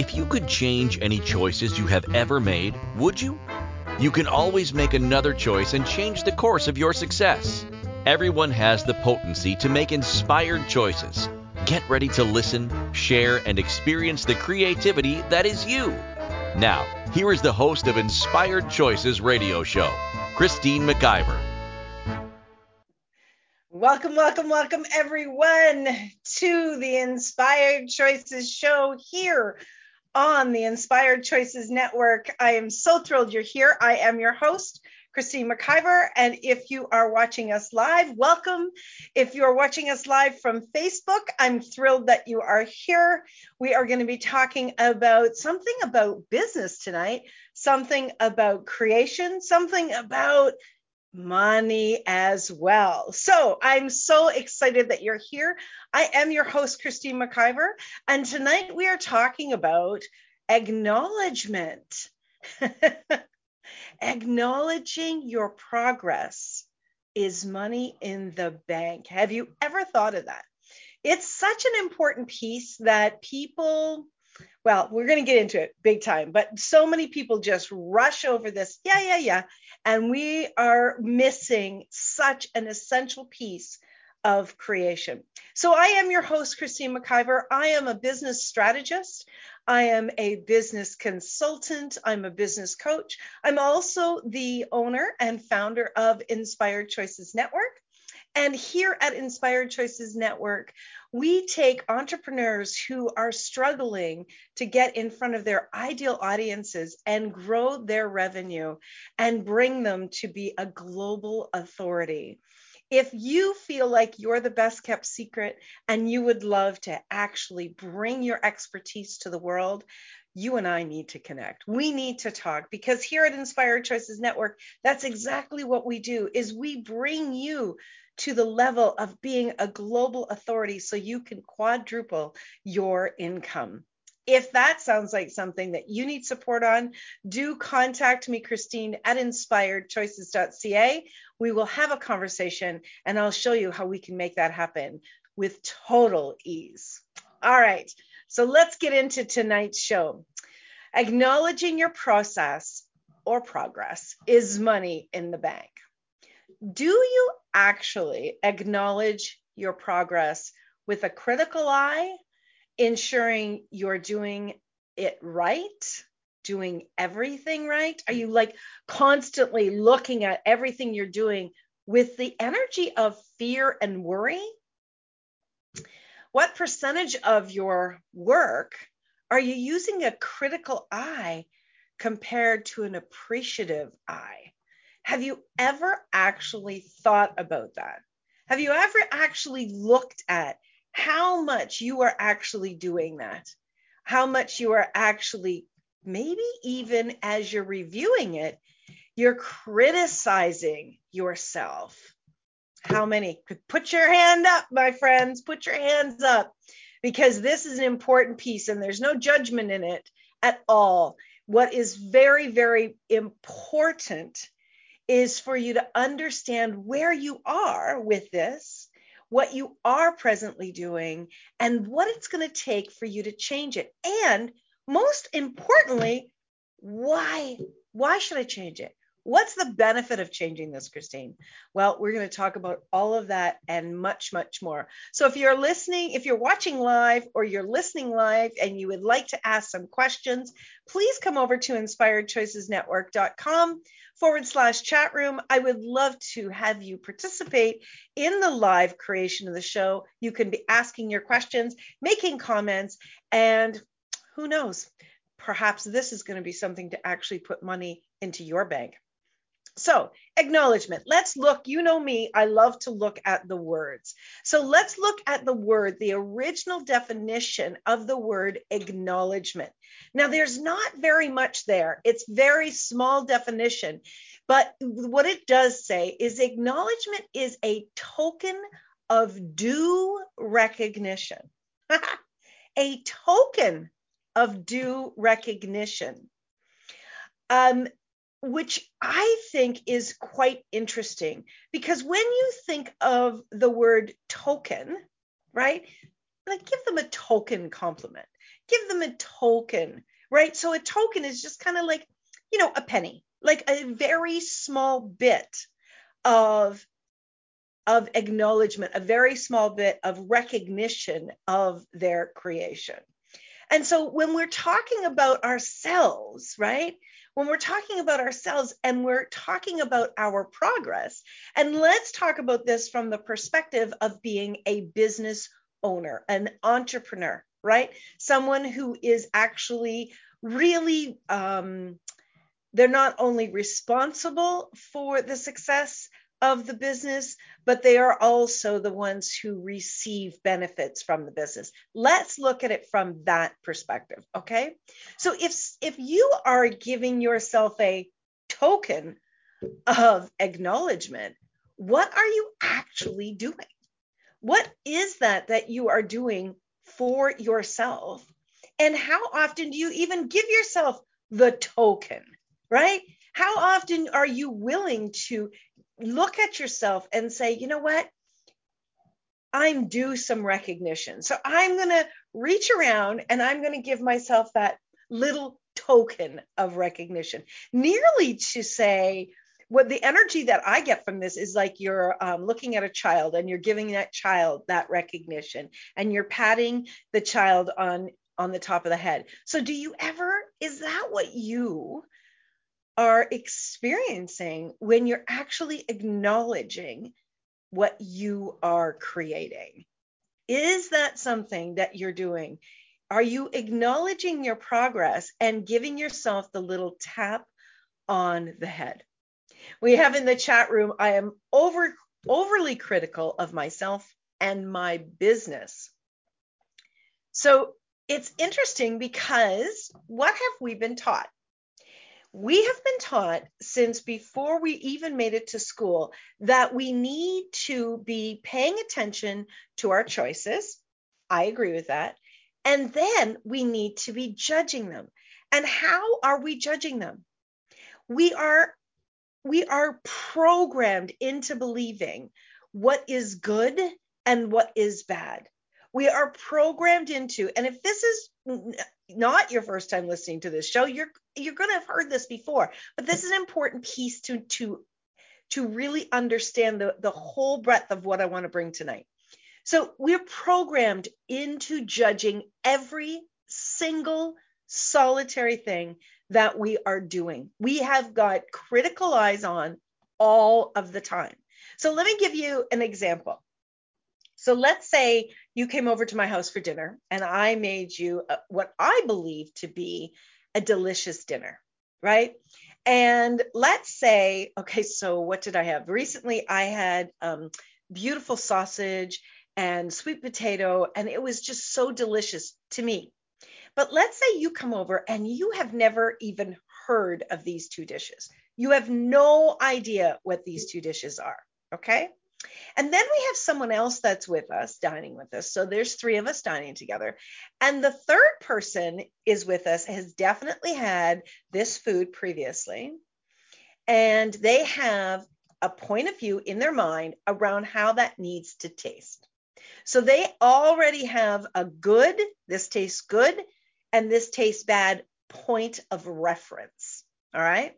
If you could change any choices you have ever made, would you? You can always make another choice and change the course of your success. Everyone has the potency to make inspired choices. Get ready to listen, share, and experience the creativity that is you. Now, here is the host of Inspired Choices radio show, Christine McIver. Welcome, welcome, welcome, everyone, to the Inspired Choices show here on the Inspired Choices Network. I am so thrilled you're here. I am your host, Christine McIver. And if you are watching us live, welcome. If you are watching us live from Facebook, I'm thrilled that you are here. We are going to be talking about something about business tonight, something about creation, something about money as well. So I'm so excited that you're here. I am your host, Christine McIver, and tonight we are talking about acknowledgement. Acknowledging your progress is money in the bank. Have you ever thought of that? It's such an important piece that people well, we're going to get into it big time, but so many people just rush over this. Yeah, yeah, yeah. And we are missing such an essential piece of creation. So I am your host, Christine McIver. I am a business strategist. I am a business consultant. I'm a business coach. I'm also the owner and founder of Inspired Choices Network. And here at Inspired Choices Network, we take entrepreneurs who are struggling to get in front of their ideal audiences and grow their revenue and bring them to be a global authority. If you feel like you're the best kept secret and you would love to actually bring your expertise to the world, you and I need to connect. We need to talk because here at Inspired Choices Network, that's exactly what we do is we bring you to the level of being a global authority so you can quadruple your income. If that sounds like something that you need support on, do contact me, Christine, at inspiredchoices.ca. We will have a conversation and I'll show you how we can make that happen with total ease. All right, so let's get into tonight's show. Acknowledging your process or progress is money in the bank do you actually acknowledge your progress with a critical eye, ensuring you're doing it right, doing everything right? Are you like constantly looking at everything you're doing with the energy of fear and worry? What percentage of your work are you using a critical eye compared to an appreciative eye? Have you ever actually thought about that? Have you ever actually looked at how much you are actually doing that? How much you are actually, maybe even as you're reviewing it, you're criticizing yourself. How many? Put your hand up, my friends. Put your hands up because this is an important piece and there's no judgment in it at all. What is very, very important is for you to understand where you are with this, what you are presently doing, and what it's going to take for you to change it. And most importantly, why? Why should I change it? What's the benefit of changing this, Christine? Well, we're going to talk about all of that and much, much more. So, if you're listening, if you're watching live or you're listening live and you would like to ask some questions, please come over to inspiredchoicesnetwork.com forward slash chat room. I would love to have you participate in the live creation of the show. You can be asking your questions, making comments, and who knows, perhaps this is going to be something to actually put money into your bank. So, acknowledgement. Let's look. You know me, I love to look at the words. So, let's look at the word, the original definition of the word acknowledgement. Now, there's not very much there, it's very small definition. But what it does say is acknowledgement is a token of due recognition. a token of due recognition. Um, which I think is quite interesting because when you think of the word token, right? like give them a token compliment. Give them a token, right? So a token is just kind of like, you know, a penny, like a very small bit of of acknowledgement, a very small bit of recognition of their creation. And so when we're talking about ourselves, right? When we're talking about ourselves and we're talking about our progress, and let's talk about this from the perspective of being a business owner, an entrepreneur, right? Someone who is actually really, um, they're not only responsible for the success of the business, but they are also the ones who receive benefits from the business. Let's look at it from that perspective, okay? So if if you are giving yourself a token of acknowledgement, what are you actually doing? What is that that you are doing for yourself? And how often do you even give yourself the token, right? How often are you willing to look at yourself and say, you know what? I'm due some recognition. So I'm going to reach around and I'm going to give myself that little token of recognition, nearly to say, what the energy that I get from this is like you're um, looking at a child and you're giving that child that recognition and you're patting the child on on the top of the head. So do you ever is that what you are experiencing when you're actually acknowledging what you are creating. Is that something that you're doing? Are you acknowledging your progress and giving yourself the little tap on the head? We have in the chat room, I am over overly critical of myself and my business. So it's interesting because what have we been taught? We have been taught since before we even made it to school that we need to be paying attention to our choices. I agree with that. And then we need to be judging them. And how are we judging them? We are we are programmed into believing what is good and what is bad. We are programmed into, and if this is not your first time listening to this show, you're you're going to have heard this before, but this is an important piece to to to really understand the the whole breadth of what I want to bring tonight. So we're programmed into judging every single solitary thing that we are doing. We have got critical eyes on all of the time. So let me give you an example. So let's say you came over to my house for dinner and I made you a, what I believe to be a delicious dinner, right? And let's say, okay, so what did I have? Recently, I had um, beautiful sausage and sweet potato, and it was just so delicious to me. But let's say you come over and you have never even heard of these two dishes. You have no idea what these two dishes are. Okay. And then we have someone else that's with us, dining with us. So there's three of us dining together. And the third person is with us, has definitely had this food previously. And they have a point of view in their mind around how that needs to taste. So they already have a good, this tastes good, and this tastes bad point of reference. All right.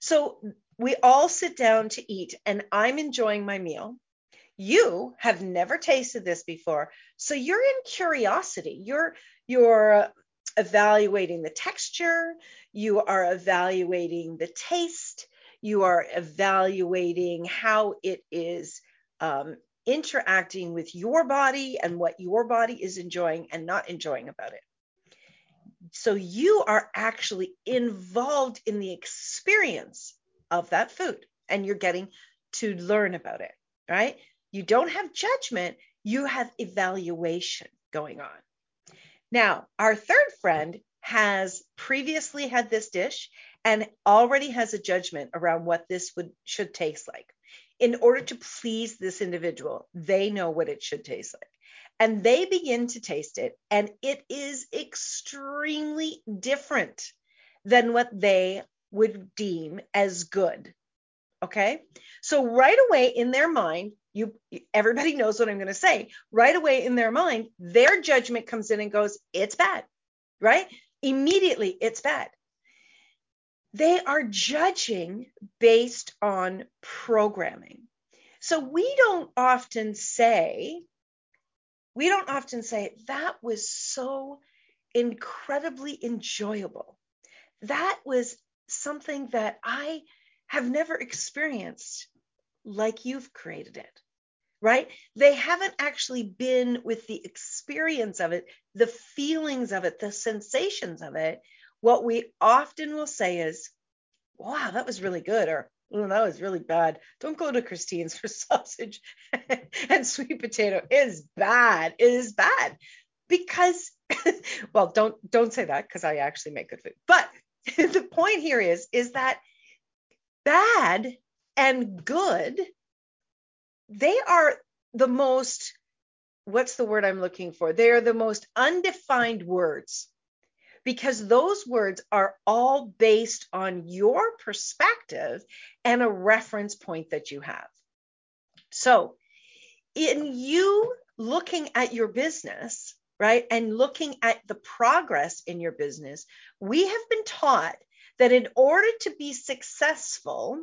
So we all sit down to eat, and I'm enjoying my meal. You have never tasted this before, so you're in curiosity. You're you're evaluating the texture. You are evaluating the taste. You are evaluating how it is um, interacting with your body and what your body is enjoying and not enjoying about it. So you are actually involved in the experience of that food and you're getting to learn about it, right? You don't have judgment, you have evaluation going on. Now, our third friend has previously had this dish and already has a judgment around what this would should taste like. In order to please this individual, they know what it should taste like. And they begin to taste it, and it is extremely different than what they would deem as good. Okay. So right away in their mind, you everybody knows what I'm going to say. Right away in their mind, their judgment comes in and goes, it's bad. Right? Immediately, it's bad. They are judging based on programming. So we don't often say, we don't often say, that was so incredibly enjoyable. That was something that I have never experienced like you've created it, right? They haven't actually been with the experience of it, the feelings of it, the sensations of it. What we often will say is, wow, that was really good, or oh, that was really bad. Don't go to Christine's for sausage and sweet potato. It is bad. It is bad because, well, don't don't say that because I actually make good food. But the point here is is that bad and good they are the most what's the word i'm looking for? They are the most undefined words. Because those words are all based on your perspective and a reference point that you have. So in you looking at your business right? And looking at the progress in your business, we have been taught that in order to be successful,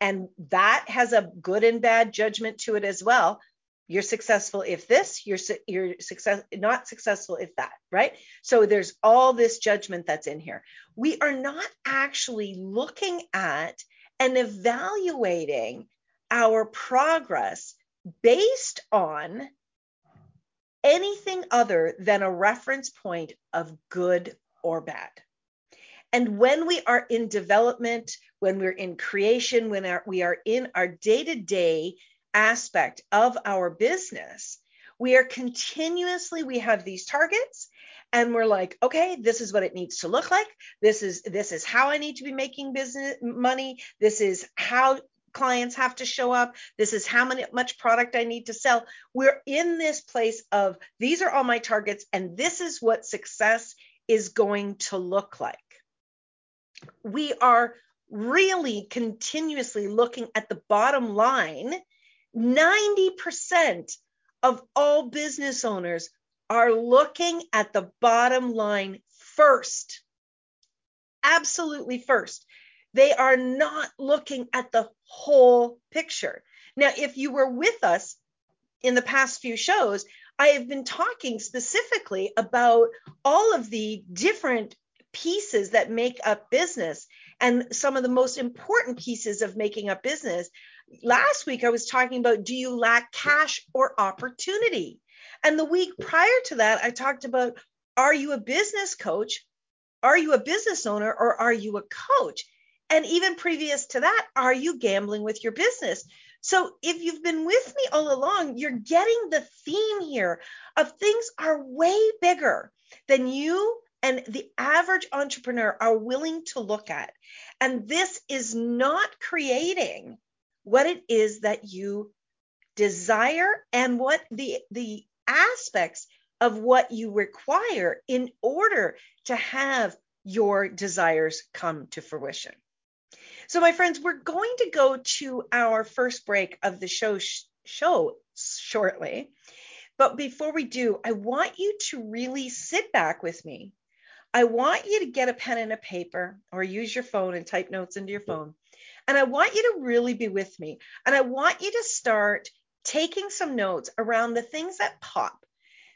and that has a good and bad judgment to it as well. You're successful if this, you're you're success not successful if that, right? So there's all this judgment that's in here. We are not actually looking at and evaluating our progress based on anything other than a reference point of good or bad. And when we are in development, when we're in creation, when we are in our day to day aspect of our business, we are continuously, we have these targets and we're like okay this is what it needs to look like this is this is how i need to be making business money this is how clients have to show up. This is how many, much product I need to sell. We're in this place of these are all my targets, and this is what success is going to look like. We are really continuously looking at the bottom line. 90% of all business owners are looking at the bottom line first. Absolutely first. They are not looking at the whole picture. Now, if you were with us in the past few shows, I have been talking specifically about all of the different pieces that make up business and some of the most important pieces of making up business. Last week, I was talking about do you lack cash or opportunity? And the week prior to that, I talked about are you a business coach? Are you a business owner or are you a coach? And even previous to that, are you gambling with your business? So if you've been with me all along, you're getting the theme here of things are way bigger than you and the average entrepreneur are willing to look at. And this is not creating what it is that you desire and what the the aspects of what you require in order to have your desires come to fruition. So, my friends, we're going to go to our first break of the show sh- show shortly. But before we do, I want you to really sit back with me. I want you to get a pen and a paper or use your phone and type notes into your phone. And I want you to really be with me. And I want you to start taking some notes around the things that pop.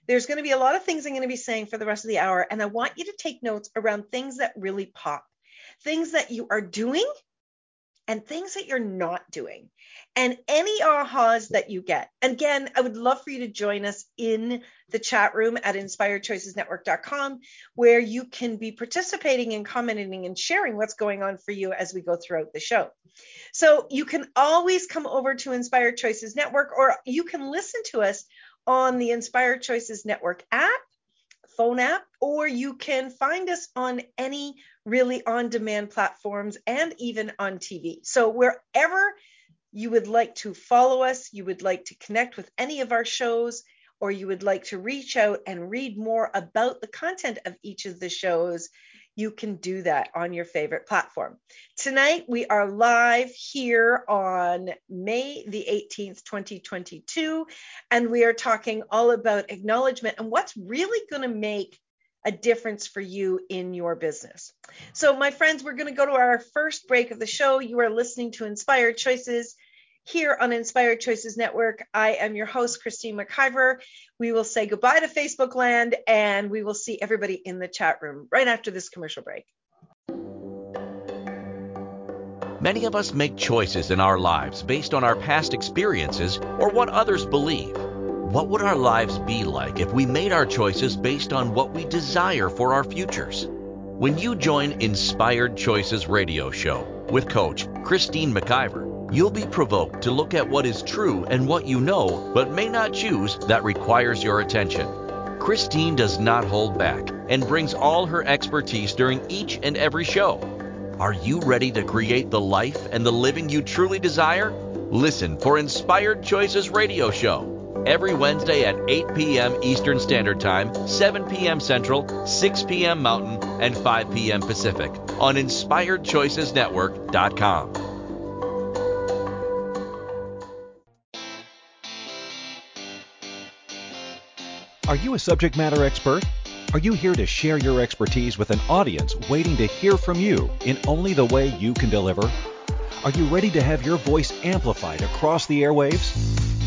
There's going to be a lot of things I'm going to be saying for the rest of the hour. And I want you to take notes around things that really pop, things that you are doing and things that you're not doing and any ahas that you get. Again, I would love for you to join us in the chat room at inspiredchoicesnetwork.com, where you can be participating and commenting and sharing what's going on for you as we go throughout the show. So you can always come over to Inspired Choices Network, or you can listen to us on the Inspired Choices Network app phone app, or you can find us on any really on demand platforms and even on TV. So, wherever you would like to follow us, you would like to connect with any of our shows, or you would like to reach out and read more about the content of each of the shows, you can do that on your favorite platform. Tonight, we are live here on May the 18th, 2022, and we are talking all about acknowledgement and what's really going to make a difference for you in your business. So, my friends, we're going to go to our first break of the show. You are listening to Inspired Choices here on Inspired Choices Network. I am your host, Christine McIver. We will say goodbye to Facebook land and we will see everybody in the chat room right after this commercial break. Many of us make choices in our lives based on our past experiences or what others believe. What would our lives be like if we made our choices based on what we desire for our futures? When you join Inspired Choices Radio Show with Coach Christine McIver, you'll be provoked to look at what is true and what you know but may not choose that requires your attention. Christine does not hold back and brings all her expertise during each and every show. Are you ready to create the life and the living you truly desire? Listen for Inspired Choices Radio Show every Wednesday at 8 p.m. Eastern Standard Time, 7 p.m. Central, 6 p.m. Mountain, and 5 p.m. Pacific on InspiredChoicesNetwork.com. Are you a subject matter expert? Are you here to share your expertise with an audience waiting to hear from you in only the way you can deliver? Are you ready to have your voice amplified across the airwaves?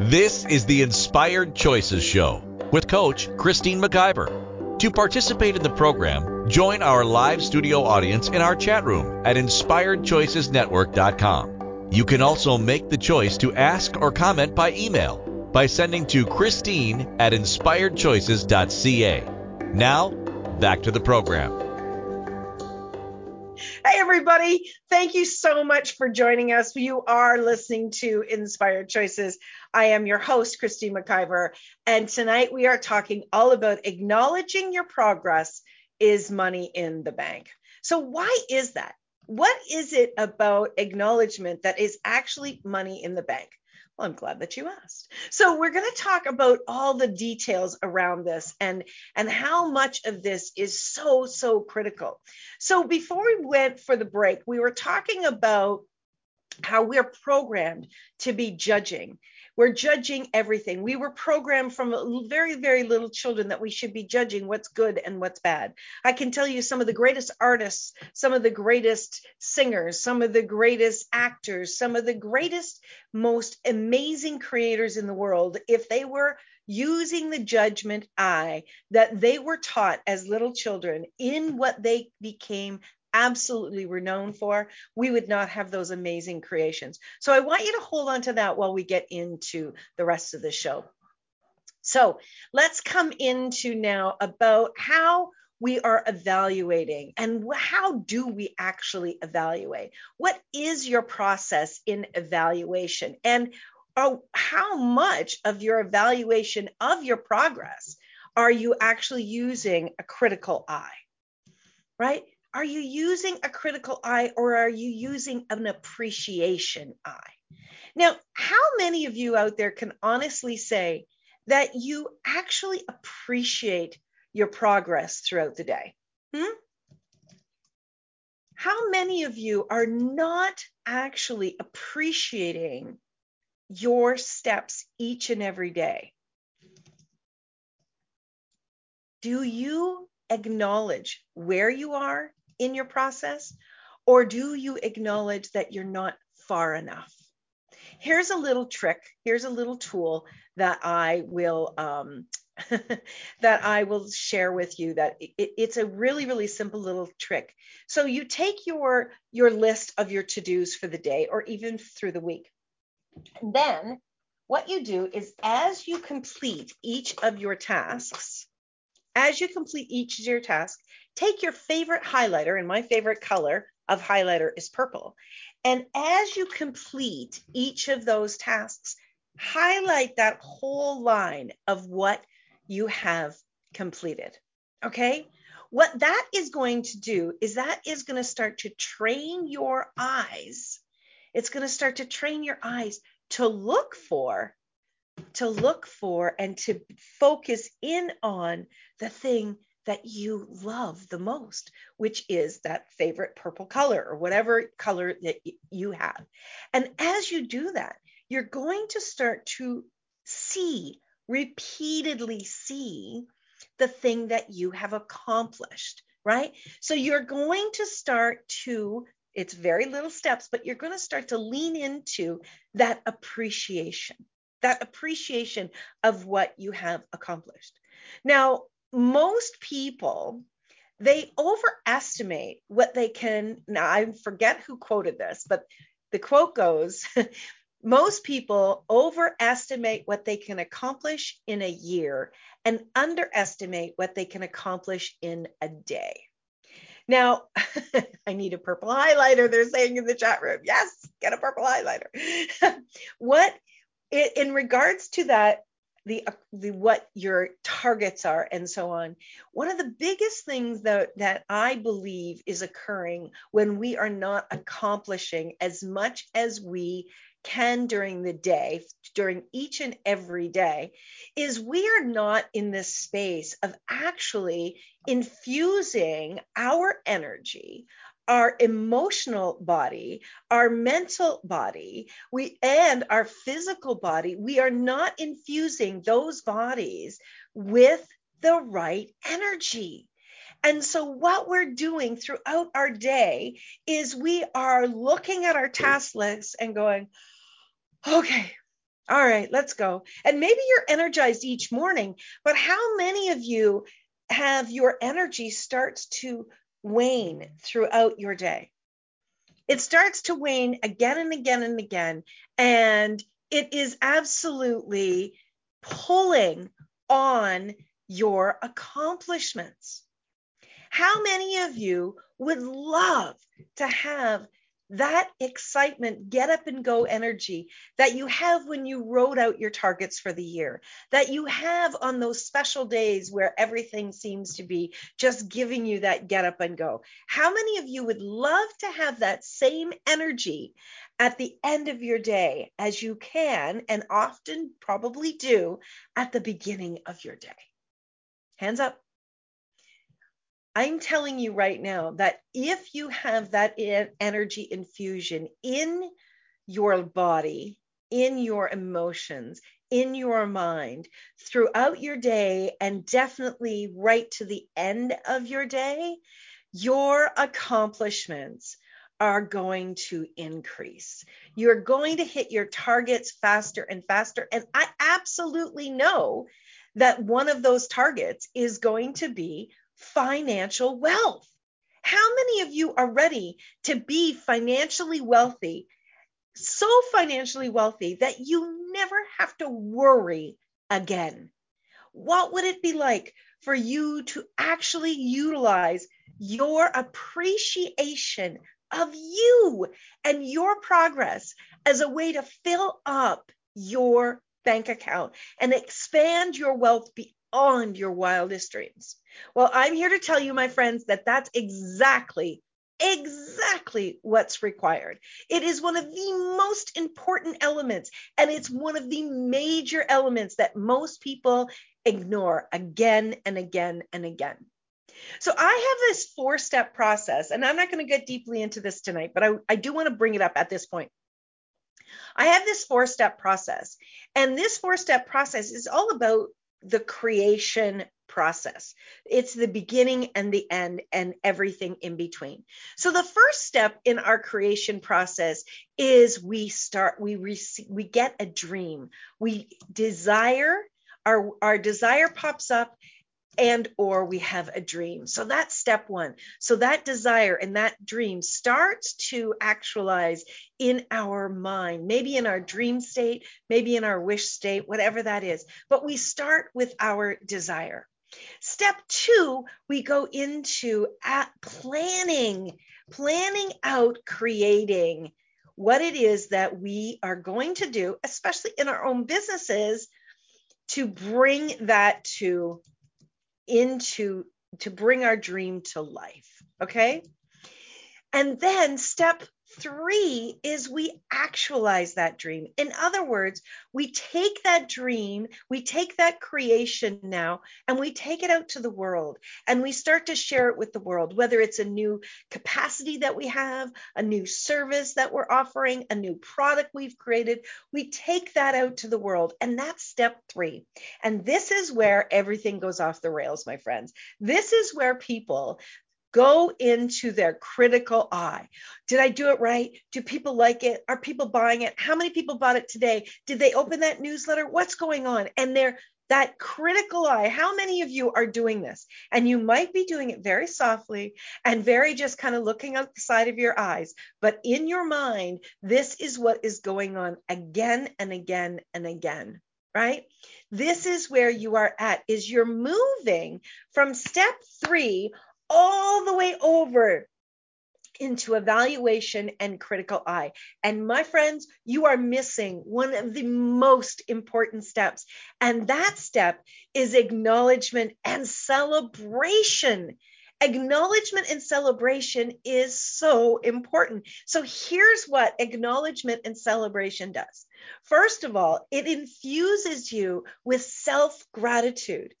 This is the Inspired Choices Show with Coach Christine McIver. To participate in the program, join our live studio audience in our chat room at inspiredchoicesnetwork.com. You can also make the choice to ask or comment by email by sending to Christine at inspiredchoices.ca. Now, back to the program. Hey, everybody. Thank you so much for joining us. You are listening to Inspired Choices. I am your host, Christine McIver. And tonight we are talking all about acknowledging your progress is money in the bank. So, why is that? What is it about acknowledgement that is actually money in the bank? Well, I'm glad that you asked. So we're going to talk about all the details around this and and how much of this is so so critical. So before we went for the break, we were talking about how we're programmed to be judging we're judging everything. We were programmed from very, very little children that we should be judging what's good and what's bad. I can tell you some of the greatest artists, some of the greatest singers, some of the greatest actors, some of the greatest, most amazing creators in the world, if they were using the judgment eye that they were taught as little children in what they became absolutely were known for, we would not have those amazing creations. So I want you to hold on to that while we get into the rest of the show. So let's come into now about how we are evaluating and how do we actually evaluate? What is your process in evaluation? And oh, how much of your evaluation of your progress are you actually using a critical eye? Right? Are you using a critical eye or are you using an appreciation eye? Now, how many of you out there can honestly say that you actually appreciate your progress throughout the day? Hmm? How many of you are not actually appreciating your steps each and every day? Do you acknowledge where you are in your process? Or do you acknowledge that you're not far enough? Here's a little trick. Here's a little tool that I will um, that I will share with you. That it, it's a really really simple little trick. So you take your your list of your to dos for the day or even through the week. And then what you do is as you complete each of your tasks, as you complete each of your tasks, take your favorite highlighter, and my favorite color of highlighter is purple. And as you complete each of those tasks, highlight that whole line of what you have completed. Okay. What that is going to do is that is going to start to train your eyes. It's going to start to train your eyes to look for, to look for, and to focus in on the thing that you love the most, which is that favorite purple color or whatever color that you have. And as you do that, you're going to start to see, repeatedly see the thing that you have accomplished, right? So you're going to start to, it's very little steps, but you're going to start to lean into that appreciation, that appreciation of what you have accomplished. Now, most people, they overestimate what they can. Now, I forget who quoted this, but the quote goes most people overestimate what they can accomplish in a year and underestimate what they can accomplish in a day. Now, I need a purple highlighter, they're saying in the chat room. Yes, get a purple highlighter. what, in regards to that, the, the what your targets are and so on one of the biggest things that that i believe is occurring when we are not accomplishing as much as we can during the day, during each and every day, is we are not in this space of actually infusing our energy, our emotional body, our mental body, we and our physical body, we are not infusing those bodies with the right energy. And so, what we're doing throughout our day is we are looking at our task lists and going, okay, all right, let's go. And maybe you're energized each morning, but how many of you have your energy starts to wane throughout your day? It starts to wane again and again and again. And it is absolutely pulling on your accomplishments. How many of you would love to have that excitement, get up and go energy that you have when you wrote out your targets for the year, that you have on those special days where everything seems to be just giving you that get up and go. How many of you would love to have that same energy at the end of your day as you can and often probably do at the beginning of your day? Hands up. I'm telling you right now that if you have that energy infusion in your body, in your emotions, in your mind throughout your day, and definitely right to the end of your day, your accomplishments are going to increase. You're going to hit your targets faster and faster. And I absolutely know that one of those targets is going to be financial wealth. How many of you are ready to be financially wealthy, so financially wealthy that you never have to worry again? What would it be like for you to actually utilize your appreciation of you and your progress as a way to fill up your bank account and expand your wealth beyond your wildest dreams? Well, I'm here to tell you, my friends, that that's exactly exactly what's required. It is one of the most important elements, and it's one of the major elements that most people ignore again and again and again. So I have this four step process, and I'm not going to get deeply into this tonight, but I, I do want to bring it up at this point. I have this four step process, and this four step process is all about the creation process. It's the beginning and the end and everything in between. So the first step in our creation process is we start we receive, we get a dream. We desire our our desire pops up and or we have a dream. So that's step one. So that desire and that dream starts to actualize in our mind maybe in our dream state maybe in our wish state whatever that is. But we start with our desire. Step two, we go into planning, planning out creating what it is that we are going to do, especially in our own businesses, to bring that to into to bring our dream to life. Okay. And then step Three is we actualize that dream. In other words, we take that dream, we take that creation now, and we take it out to the world and we start to share it with the world, whether it's a new capacity that we have, a new service that we're offering, a new product we've created. We take that out to the world. And that's step three. And this is where everything goes off the rails, my friends. This is where people go into their critical eye. Did I do it right? Do people like it? Are people buying it? How many people bought it today? Did they open that newsletter? What's going on? And they're that critical eye. How many of you are doing this? And you might be doing it very softly and very just kind of looking out the side of your eyes. But in your mind, this is what is going on again and again and again right this is where you are at is you're moving from step 3 all the way over into evaluation and critical eye. And my friends, you are missing one of the most important steps. And that step is acknowledgement and celebration. Acknowledgement and celebration is so important. So here's what acknowledgement and celebration does. First of all, it infuses you with self gratitude.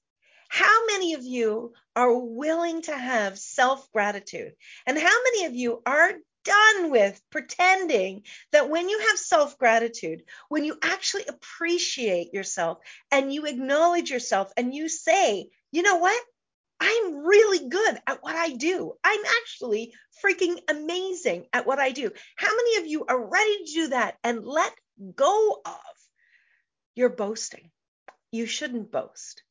How many of you are willing to have self gratitude? And how many of you are done with pretending that when you have self gratitude, when you actually appreciate yourself and you acknowledge yourself and you say, you know what? I'm really good at what I do. I'm actually freaking amazing at what I do. How many of you are ready to do that and let go of your boasting? You shouldn't boast.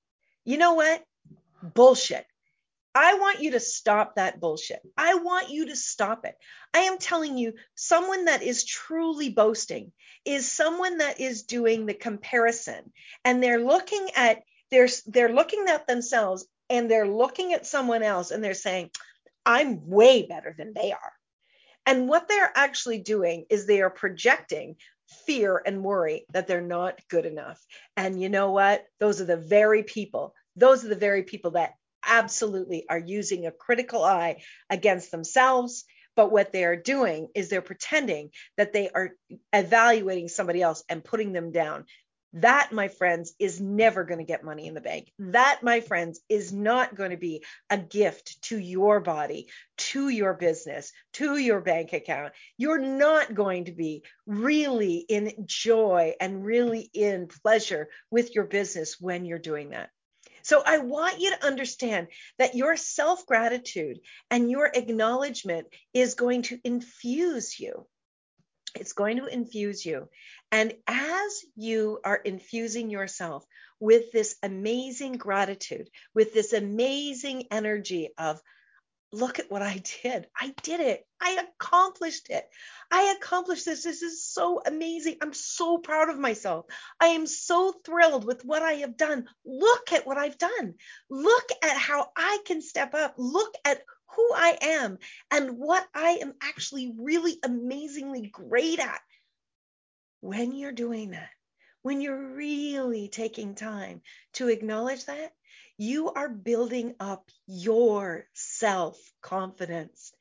You know what? Bullshit. I want you to stop that bullshit. I want you to stop it. I am telling you, someone that is truly boasting is someone that is doing the comparison and they're looking at they're they're looking at themselves and they're looking at someone else and they're saying, I'm way better than they are. And what they're actually doing is they are projecting fear and worry that they're not good enough. And you know what? Those are the very people, those are the very people that absolutely are using a critical eye against themselves. But what they are doing is they're pretending that they are evaluating somebody else and putting them down. That, my friends, is never going to get money in the bank. That, my friends, is not going to be a gift to your body, to your business, to your bank account. You're not going to be really in joy and really in pleasure with your business when you're doing that. So I want you to understand that your self gratitude and your acknowledgement is going to infuse you. It's going to infuse you. And as you are infusing yourself with this amazing gratitude, with this amazing energy of, look at what I did. I did it. I accomplished it. I accomplished this. This is so amazing. I'm so proud of myself. I am so thrilled with what I have done. Look at what I've done. Look at how I can step up. Look at who I am and what I am actually really amazingly great at. When you're doing that, when you're really taking time to acknowledge that, you are building up your self confidence.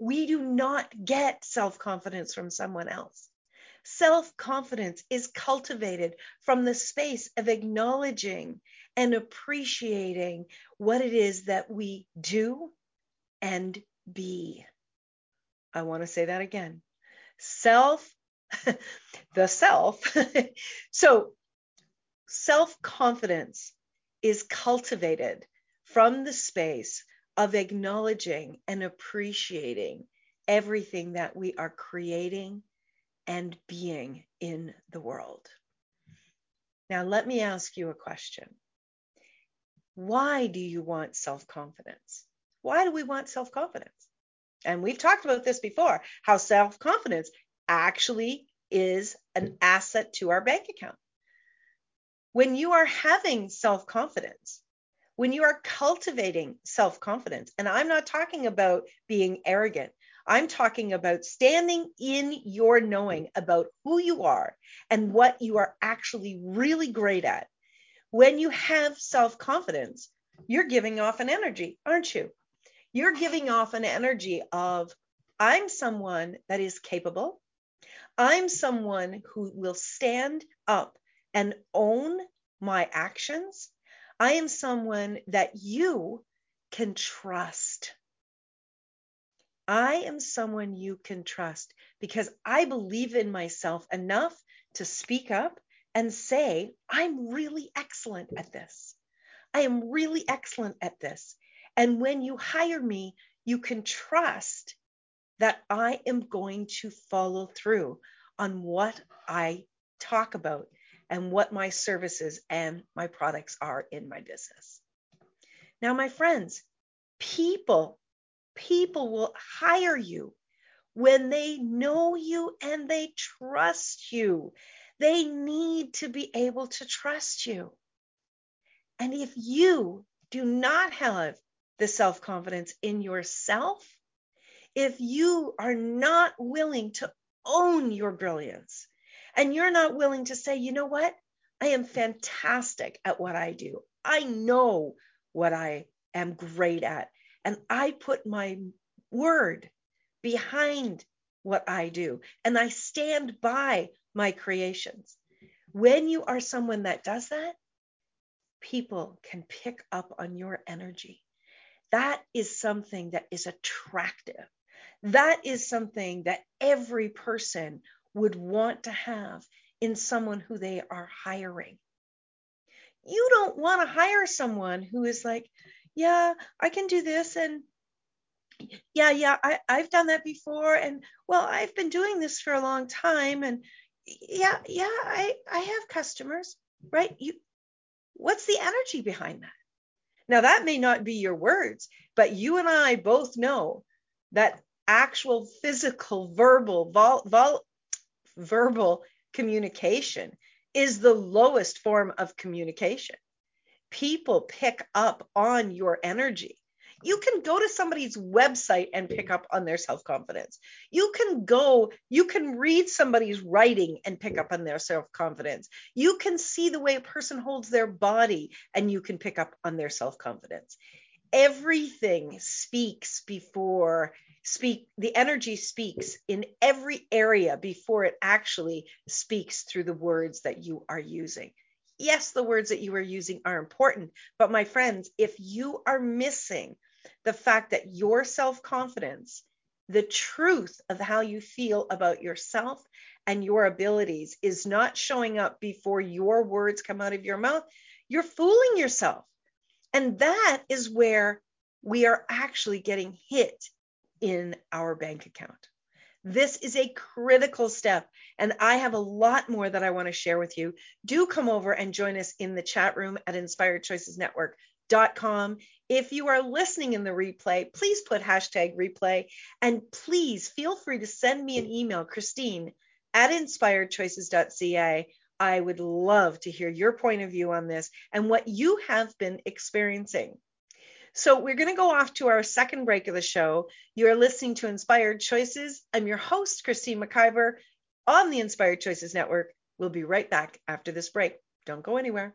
We do not get self confidence from someone else. Self confidence is cultivated from the space of acknowledging and appreciating what it is that we do and be. I want to say that again. Self, the self. so, self confidence is cultivated from the space of acknowledging and appreciating everything that we are creating and being in the world. Now, let me ask you a question. Why do you want self confidence? Why do we want self confidence? And we've talked about this before how self confidence actually is an asset to our bank account when you are having self confidence, when you are cultivating self confidence, and I'm not talking about being arrogant, I'm talking about standing in your knowing about who you are and what you are actually really great at. When you have self confidence, you're giving off an energy, aren't you? You're giving off an energy of, I'm someone that is capable. I'm someone who will stand up and own my actions I am someone that you can trust. I am someone you can trust because I believe in myself enough to speak up and say, I'm really excellent at this. I am really excellent at this. And when you hire me, you can trust that I am going to follow through on what I talk about and what my services and my products are in my business. Now, my friends, people, people will hire you when they know you and they trust you. They need to be able to trust you. And if you do not have the self confidence in yourself, if you are not willing to own your brilliance, and you're not willing to say, you know what? I am fantastic at what I do. I know what I am great at. And I put my word behind what I do. And I stand by my creations. When you are someone that does that, people can pick up on your energy. That is something that is attractive. That is something that every person would want to have in someone who they are hiring. You don't want to hire someone who is like, yeah, I can do this and yeah, yeah, I, I've done that before. And well, I've been doing this for a long time. And yeah, yeah, I, I have customers, right? You what's the energy behind that? Now that may not be your words, but you and I both know that actual physical verbal vol, vol, verbal communication is the lowest form of communication. People pick up on your energy. You can go to somebody's website and pick up on their self confidence. You can go, you can read somebody's writing and pick up on their self confidence. You can see the way a person holds their body and you can pick up on their self confidence. Everything speaks before speak the energy speaks in every area before it actually speaks through the words that you are using yes the words that you are using are important but my friends if you are missing the fact that your self-confidence the truth of how you feel about yourself and your abilities is not showing up before your words come out of your mouth you're fooling yourself and that is where we are actually getting hit in our bank account. This is a critical step, and I have a lot more that I want to share with you. Do come over and join us in the chat room at inspiredchoicesnetwork.com. If you are listening in the replay, please put hashtag replay and please feel free to send me an email, Christine at inspiredchoices.ca. I would love to hear your point of view on this and what you have been experiencing. So we're going to go off to our second break of the show. You're listening to Inspired Choices. I'm your host, Christine McIver, on the Inspired Choices Network. We'll be right back after this break. Don't go anywhere.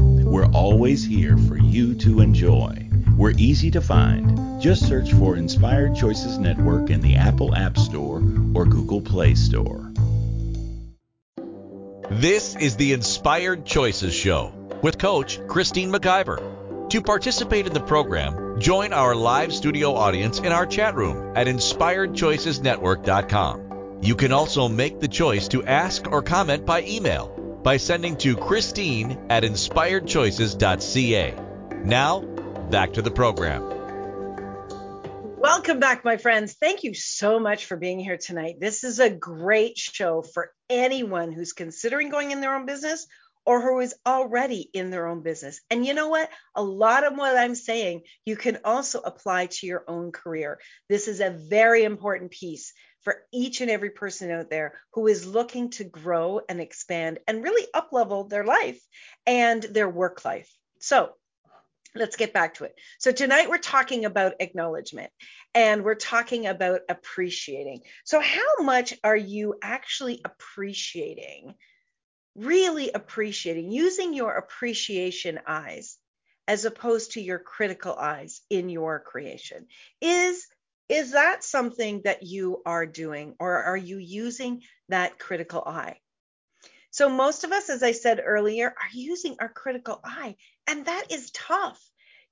we're always here for you to enjoy. We're easy to find. Just search for Inspired Choices Network in the Apple App Store or Google Play Store. This is the Inspired Choices Show with Coach Christine McIver. To participate in the program, join our live studio audience in our chat room at inspiredchoicesnetwork.com. You can also make the choice to ask or comment by email by sending to Christine at inspiredchoices.ca. Now, back to the program. Welcome back, my friends. Thank you so much for being here tonight. This is a great show for anyone who's considering going in their own business or who is already in their own business. And you know what? A lot of what I'm saying, you can also apply to your own career. This is a very important piece for each and every person out there who is looking to grow and expand and really uplevel their life and their work life. So, let's get back to it. So, tonight we're talking about acknowledgement and we're talking about appreciating. So, how much are you actually appreciating? Really appreciating, using your appreciation eyes as opposed to your critical eyes in your creation. Is is that something that you are doing or are you using that critical eye? So most of us, as I said earlier, are using our critical eye, and that is tough.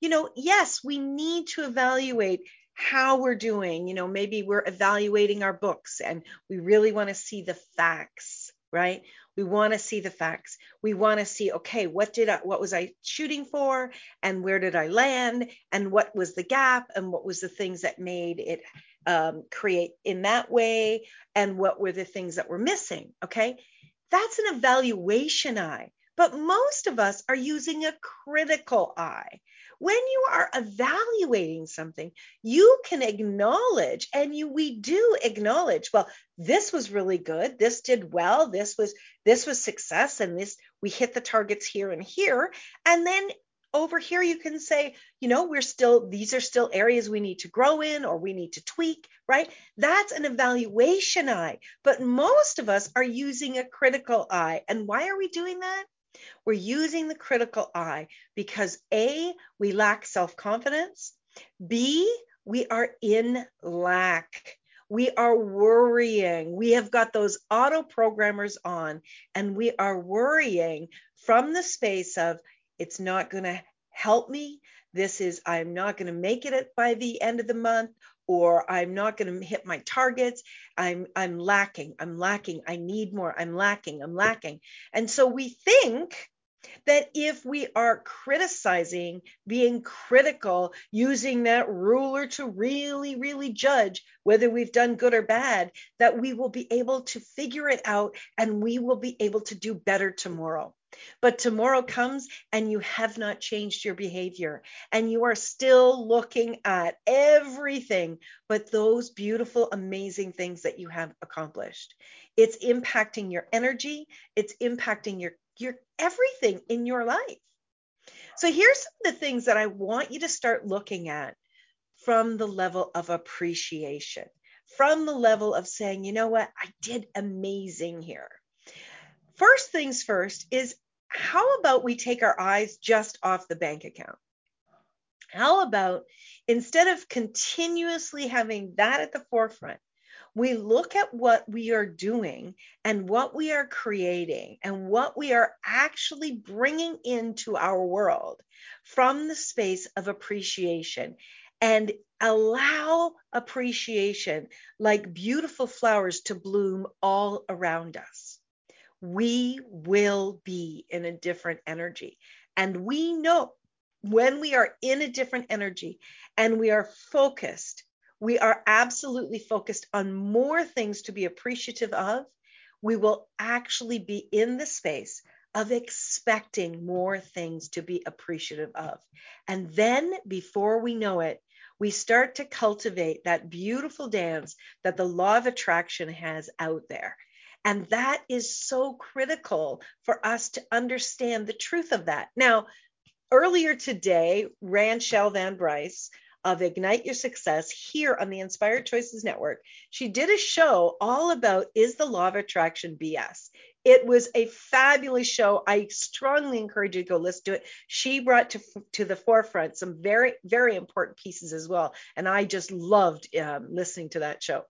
You know, yes, we need to evaluate how we're doing. You know, maybe we're evaluating our books and we really want to see the facts, right? We want to see the facts. We want to see, okay, what did I, what was I shooting for, and where did I land, and what was the gap, and what was the things that made it um, create in that way, and what were the things that were missing. Okay, that's an evaluation eye. But most of us are using a critical eye. When you are evaluating something, you can acknowledge, and you we do acknowledge, well, this was really good, this did well, this was this was success, and this we hit the targets here and here. And then over here you can say you know we're still these are still areas we need to grow in or we need to tweak right? That's an evaluation eye. But most of us are using a critical eye. And why are we doing that we're using the critical eye because A, we lack self confidence. B, we are in lack. We are worrying. We have got those auto programmers on, and we are worrying from the space of it's not going to help me. This is, I'm not going to make it by the end of the month, or I'm not going to hit my targets. I'm I'm lacking. I'm lacking. I need more. I'm lacking. I'm lacking. And so we think that if we are criticizing, being critical, using that ruler to really, really judge whether we've done good or bad, that we will be able to figure it out and we will be able to do better tomorrow. But tomorrow comes and you have not changed your behavior and you are still looking at everything but those beautiful, amazing things that you have accomplished. It's impacting your energy, it's impacting your, your everything in your life. So here's some of the things that I want you to start looking at from the level of appreciation, from the level of saying, you know what, I did amazing here first things first is how about we take our eyes just off the bank account? How about instead of continuously having that at the forefront, we look at what we are doing and what we are creating and what we are actually bringing into our world from the space of appreciation and allow appreciation like beautiful flowers to bloom all around us we will be in a different energy. And we know when we are in a different energy and we are focused, we are absolutely focused on more things to be appreciative of, we will actually be in the space of expecting more things to be appreciative of. And then before we know it, we start to cultivate that beautiful dance that the law of attraction has out there. And that is so critical for us to understand the truth of that. Now, earlier today, Ranchelle Van Bryce of Ignite Your Success here on the Inspired Choices Network, she did a show all about is the law of attraction BS? It was a fabulous show. I strongly encourage you to go listen to it. She brought to, to the forefront some very, very important pieces as well. And I just loved um, listening to that show.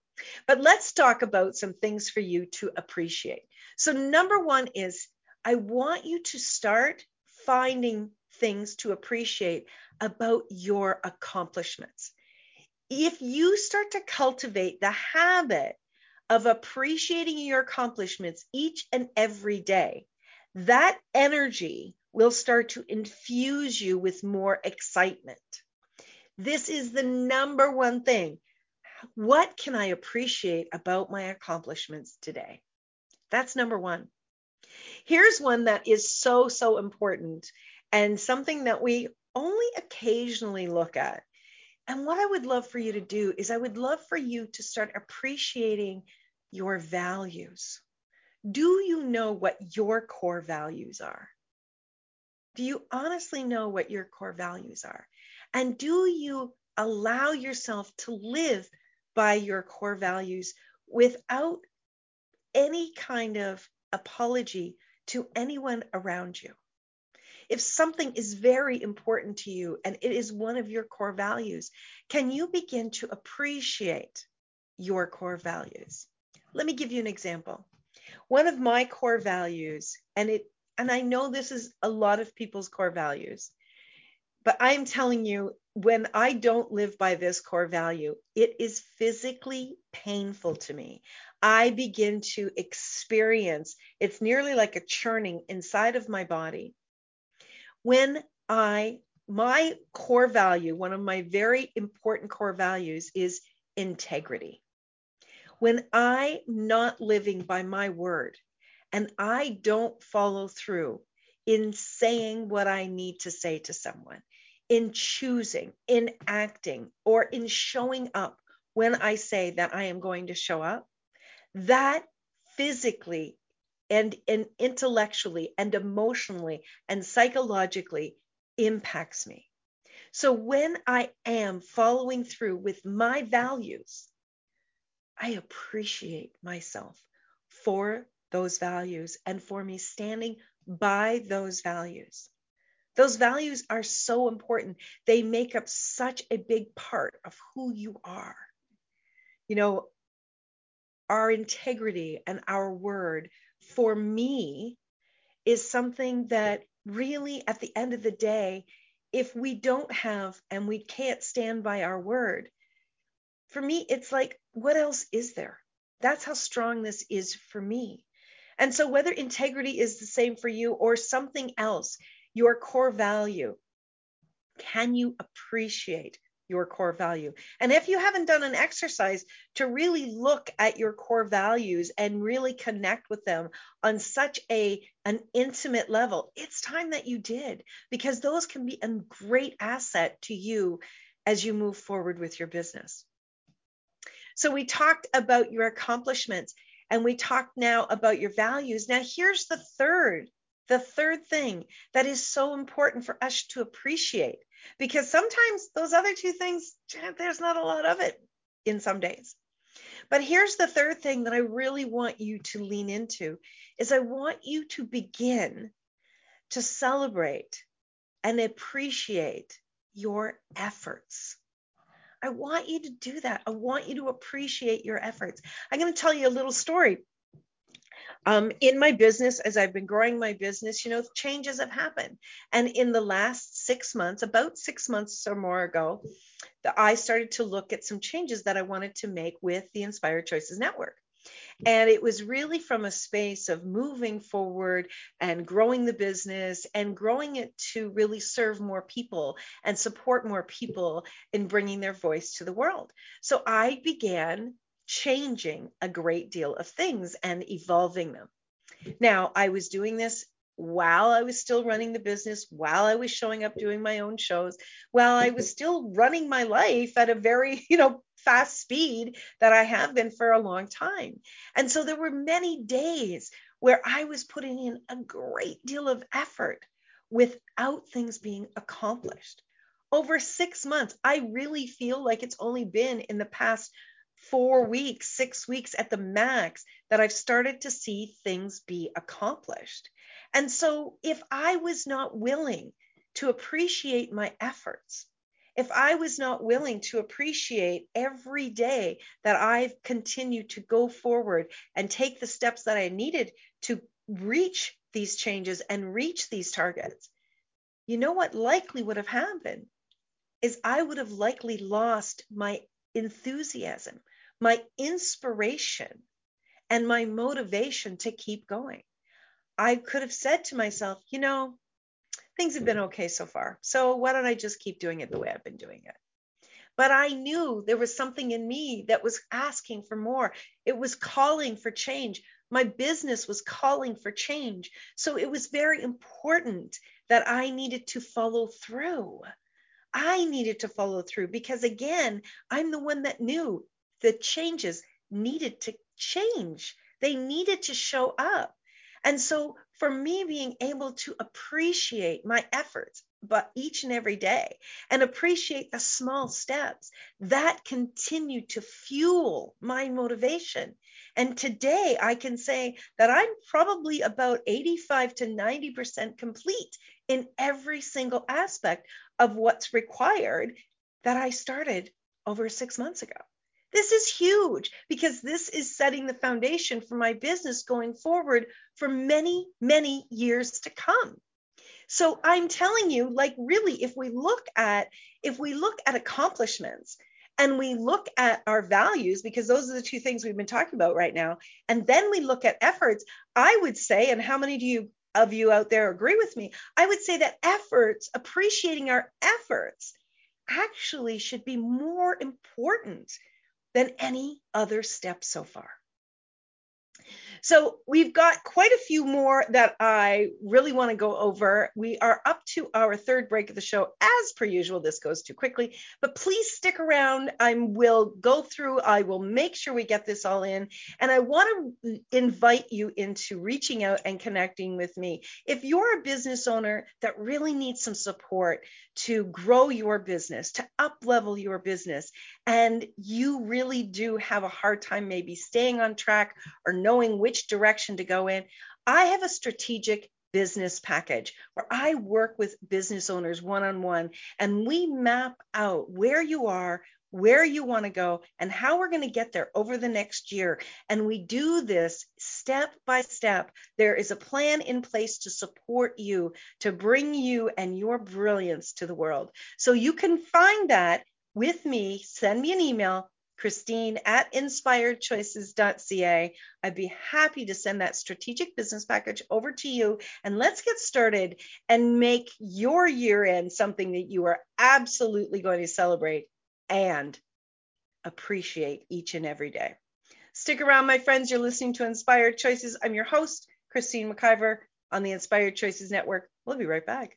But let's talk about some things for you to appreciate. So, number one is I want you to start finding things to appreciate about your accomplishments. If you start to cultivate the habit of appreciating your accomplishments each and every day, that energy will start to infuse you with more excitement. This is the number one thing. What can I appreciate about my accomplishments today? That's number one. Here's one that is so, so important and something that we only occasionally look at. And what I would love for you to do is, I would love for you to start appreciating your values. Do you know what your core values are? Do you honestly know what your core values are? And do you allow yourself to live by your core values without any kind of apology to anyone around you? If something is very important to you and it is one of your core values, can you begin to appreciate your core values? Let me give you an example. One of my core values, and it and I know this is a lot of people's core values, but I'm telling you, when I don't live by this core value, it is physically painful to me. I begin to experience it's nearly like a churning inside of my body when I, my core value, one of my very important core values is integrity. When I'm not living by my word and I don't follow through in saying what I need to say to someone, in choosing, in acting, or in showing up when I say that I am going to show up, that physically and, and intellectually and emotionally and psychologically impacts me. So when I am following through with my values, I appreciate myself for those values and for me standing by those values. Those values are so important. They make up such a big part of who you are. You know, our integrity and our word for me is something that really, at the end of the day, if we don't have and we can't stand by our word, for me, it's like, what else is there? That's how strong this is for me. And so, whether integrity is the same for you or something else, your core value, can you appreciate your core value. And if you haven't done an exercise to really look at your core values and really connect with them on such a an intimate level, it's time that you did because those can be a great asset to you as you move forward with your business. So we talked about your accomplishments and we talked now about your values. Now here's the third the third thing that is so important for us to appreciate because sometimes those other two things, there's not a lot of it in some days. But here's the third thing that I really want you to lean into is I want you to begin to celebrate and appreciate your efforts. I want you to do that. I want you to appreciate your efforts. I'm going to tell you a little story um, in my business, as I've been growing my business, you know, changes have happened. And in the last six months, about six months or more ago, the, I started to look at some changes that I wanted to make with the Inspired Choices Network. And it was really from a space of moving forward and growing the business and growing it to really serve more people and support more people in bringing their voice to the world. So I began changing a great deal of things and evolving them. Now, I was doing this while I was still running the business, while I was showing up doing my own shows, while I was still running my life at a very, you know, fast speed that I have been for a long time. And so there were many days where I was putting in a great deal of effort without things being accomplished. Over six months, I really feel like it's only been in the past four weeks, six weeks at the max that I've started to see things be accomplished. And so if I was not willing to appreciate my efforts, if I was not willing to appreciate every day that I've continued to go forward and take the steps that I needed to reach these changes and reach these targets, you know what likely would have happened is I would have likely lost my enthusiasm, my inspiration, and my motivation to keep going. I could have said to myself, you know, things have been okay so far. So why don't I just keep doing it the way I've been doing it? But I knew there was something in me that was asking for more. It was calling for change. My business was calling for change. So it was very important that I needed to follow through. I needed to follow through because, again, I'm the one that knew the changes needed to change. They needed to show up. And so, for me being able to appreciate my efforts, but each and every day, and appreciate the small steps that continue to fuel my motivation. And today, I can say that I'm probably about 85 to 90% complete in every single aspect of what's required that I started over six months ago. This is huge because this is setting the foundation for my business going forward for many, many years to come. So I'm telling you, like, really, if we look at if we look at accomplishments and we look at our values, because those are the two things we've been talking about right now, and then we look at efforts, I would say, and how many do you of you out there agree with me? I would say that efforts, appreciating our efforts, actually should be more important than any other step so far. So we've got quite a few more that I really want to go over. We are up to our third break of the show. As per usual, this goes too quickly, but please stick around. I will go through, I will make sure we get this all in. And I want to invite you into reaching out and connecting with me. If you're a business owner that really needs some support to grow your business, to up level your business, and you really do have a hard time maybe staying on track or knowing which which direction to go in. I have a strategic business package where I work with business owners one on one and we map out where you are, where you want to go, and how we're going to get there over the next year. And we do this step by step. There is a plan in place to support you, to bring you and your brilliance to the world. So you can find that with me. Send me an email, Christine at inspiredchoices.ca. I'd be happy to send that strategic business package over to you. And let's get started and make your year end something that you are absolutely going to celebrate and appreciate each and every day. Stick around, my friends. You're listening to Inspired Choices. I'm your host, Christine McIver on the Inspired Choices Network. We'll be right back.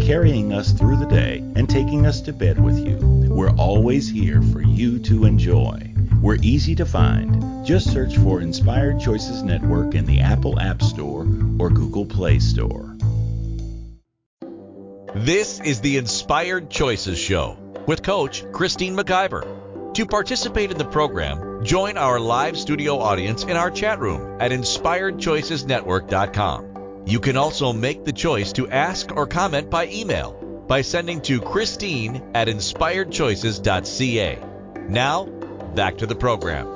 carrying us through the day, and taking us to bed with you, we're always here for you to enjoy. We're easy to find. Just search for Inspired Choices Network in the Apple App Store or Google Play Store. This is the Inspired Choices Show with Coach Christine McIver. To participate in the program, join our live studio audience in our chat room at inspiredchoicesnetwork.com. You can also make the choice to ask or comment by email by sending to Christine at inspiredchoices.ca. Now, back to the program.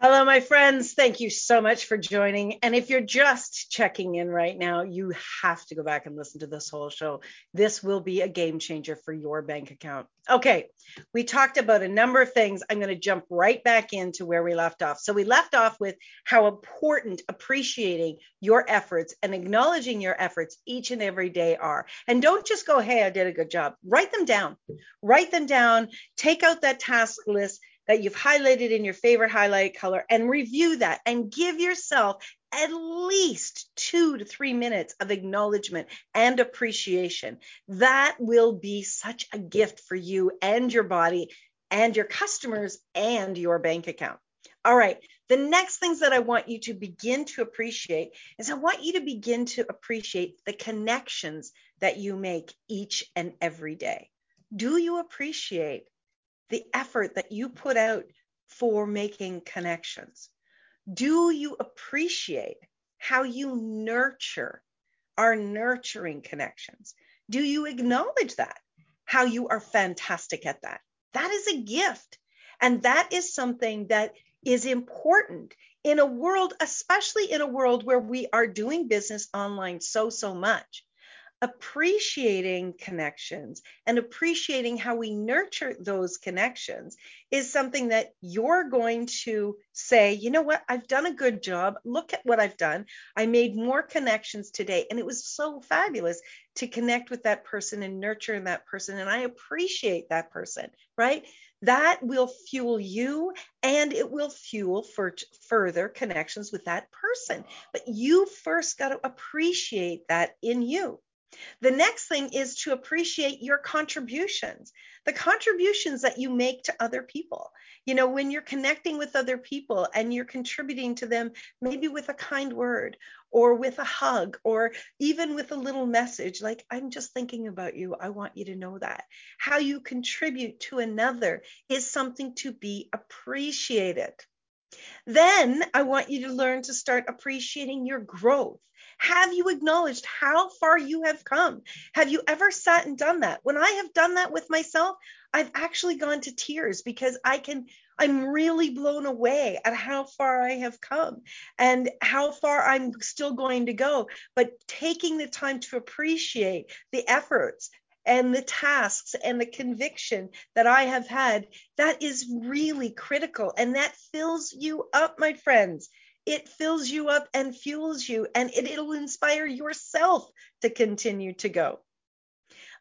Hello, my friends. Thank you so much for joining. And if you're just checking in right now, you have to go back and listen to this whole show. This will be a game changer for your bank account. Okay, we talked about a number of things. I'm going to jump right back into where we left off. So, we left off with how important appreciating your efforts and acknowledging your efforts each and every day are. And don't just go, hey, I did a good job. Write them down. Write them down. Take out that task list that you've highlighted in your favorite highlight color and review that and give yourself at least two to three minutes of acknowledgement and appreciation. That will be such a gift for you and your body and your customers and your bank account. All right. The next things that I want you to begin to appreciate is I want you to begin to appreciate the connections that you make each and every day. Do you appreciate the effort that you put out for making connections? Do you appreciate how you nurture our nurturing connections? Do you acknowledge that? How you are fantastic at that? That is a gift. And that is something that is important in a world, especially in a world where we are doing business online so, so much appreciating connections and appreciating how we nurture those connections is something that you're going to say, you know what, I've done a good job. Look at what I've done. I made more connections today. And it was so fabulous to connect with that person and nurture that person. And I appreciate that person, right? That will fuel you and it will fuel for further connections with that person. But you first got to appreciate that in you. The next thing is to appreciate your contributions, the contributions that you make to other people. You know, when you're connecting with other people and you're contributing to them, maybe with a kind word or with a hug or even with a little message like, I'm just thinking about you. I want you to know that. How you contribute to another is something to be appreciated. Then I want you to learn to start appreciating your growth. Have you acknowledged how far you have come? Have you ever sat and done that? When I have done that with myself, I've actually gone to tears because I can, I'm really blown away at how far I have come and how far I'm still going to go. But taking the time to appreciate the efforts and the tasks and the conviction that I have had, that is really critical. And that fills you up, my friends it fills you up and fuels you, and it, it'll inspire yourself to continue to go.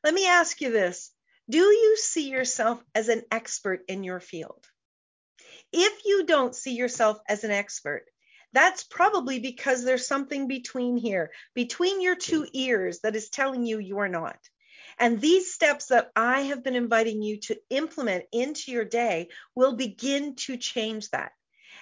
Let me ask you this Do you see yourself as an expert in your field? If you don't see yourself as an expert, that's probably because there's something between here, between your two ears, that is telling you you are not. And these steps that I have been inviting you to implement into your day will begin to change that.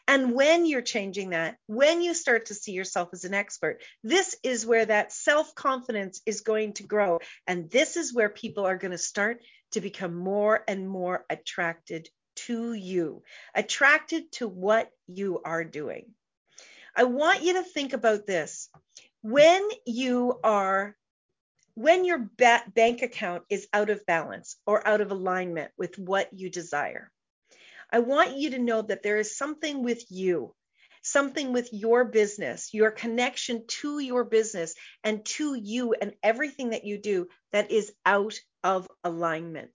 And when you're changing that, when you start to see yourself as an expert, this is where that self confidence is going to grow. And this is where people are going to start to become more and more attracted to you, attracted to what you are doing. I want you to think about this. When you are when your bank account is out of balance or out of alignment with what you desire, I want you to know that there is something with you, something with your business, your connection to your business and to you and everything that you do that is out of alignment.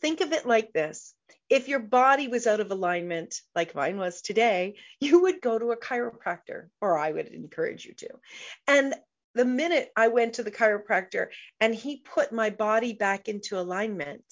Think of it like this. If your body was out of alignment, like mine was today, you would go to a chiropractor, or I would encourage you to. And the minute I went to the chiropractor and he put my body back into alignment,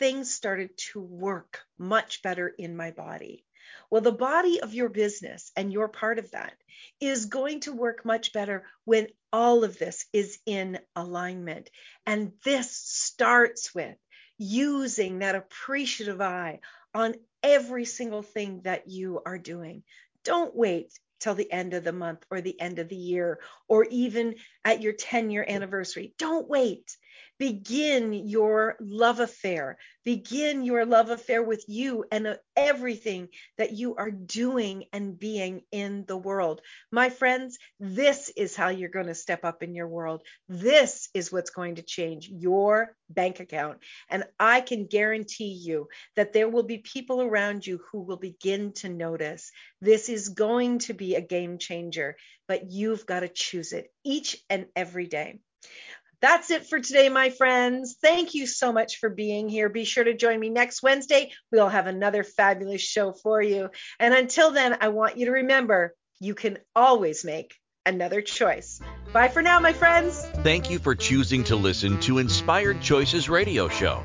things started to work much better in my body. Well, the body of your business, and you're part of that, is going to work much better when all of this is in alignment. And this starts with using that appreciative eye on every single thing that you are doing. Don't wait till the end of the month or the end of the year or even at your 10 year anniversary. Don't wait. Begin your love affair. Begin your love affair with you and uh, everything that you are doing and being in the world. My friends, this is how you're going to step up in your world. This is what's going to change your bank account. And I can guarantee you that there will be people around you who will begin to notice. This is going to be a game changer, but you've got to choose it each and every day. That's it for today, my friends. Thank you so much for being here. Be sure to join me next Wednesday. We'll have another fabulous show for you. And until then, I want you to remember you can always make another choice. Bye for now, my friends. Thank you for choosing to listen to Inspired Choices Radio Show.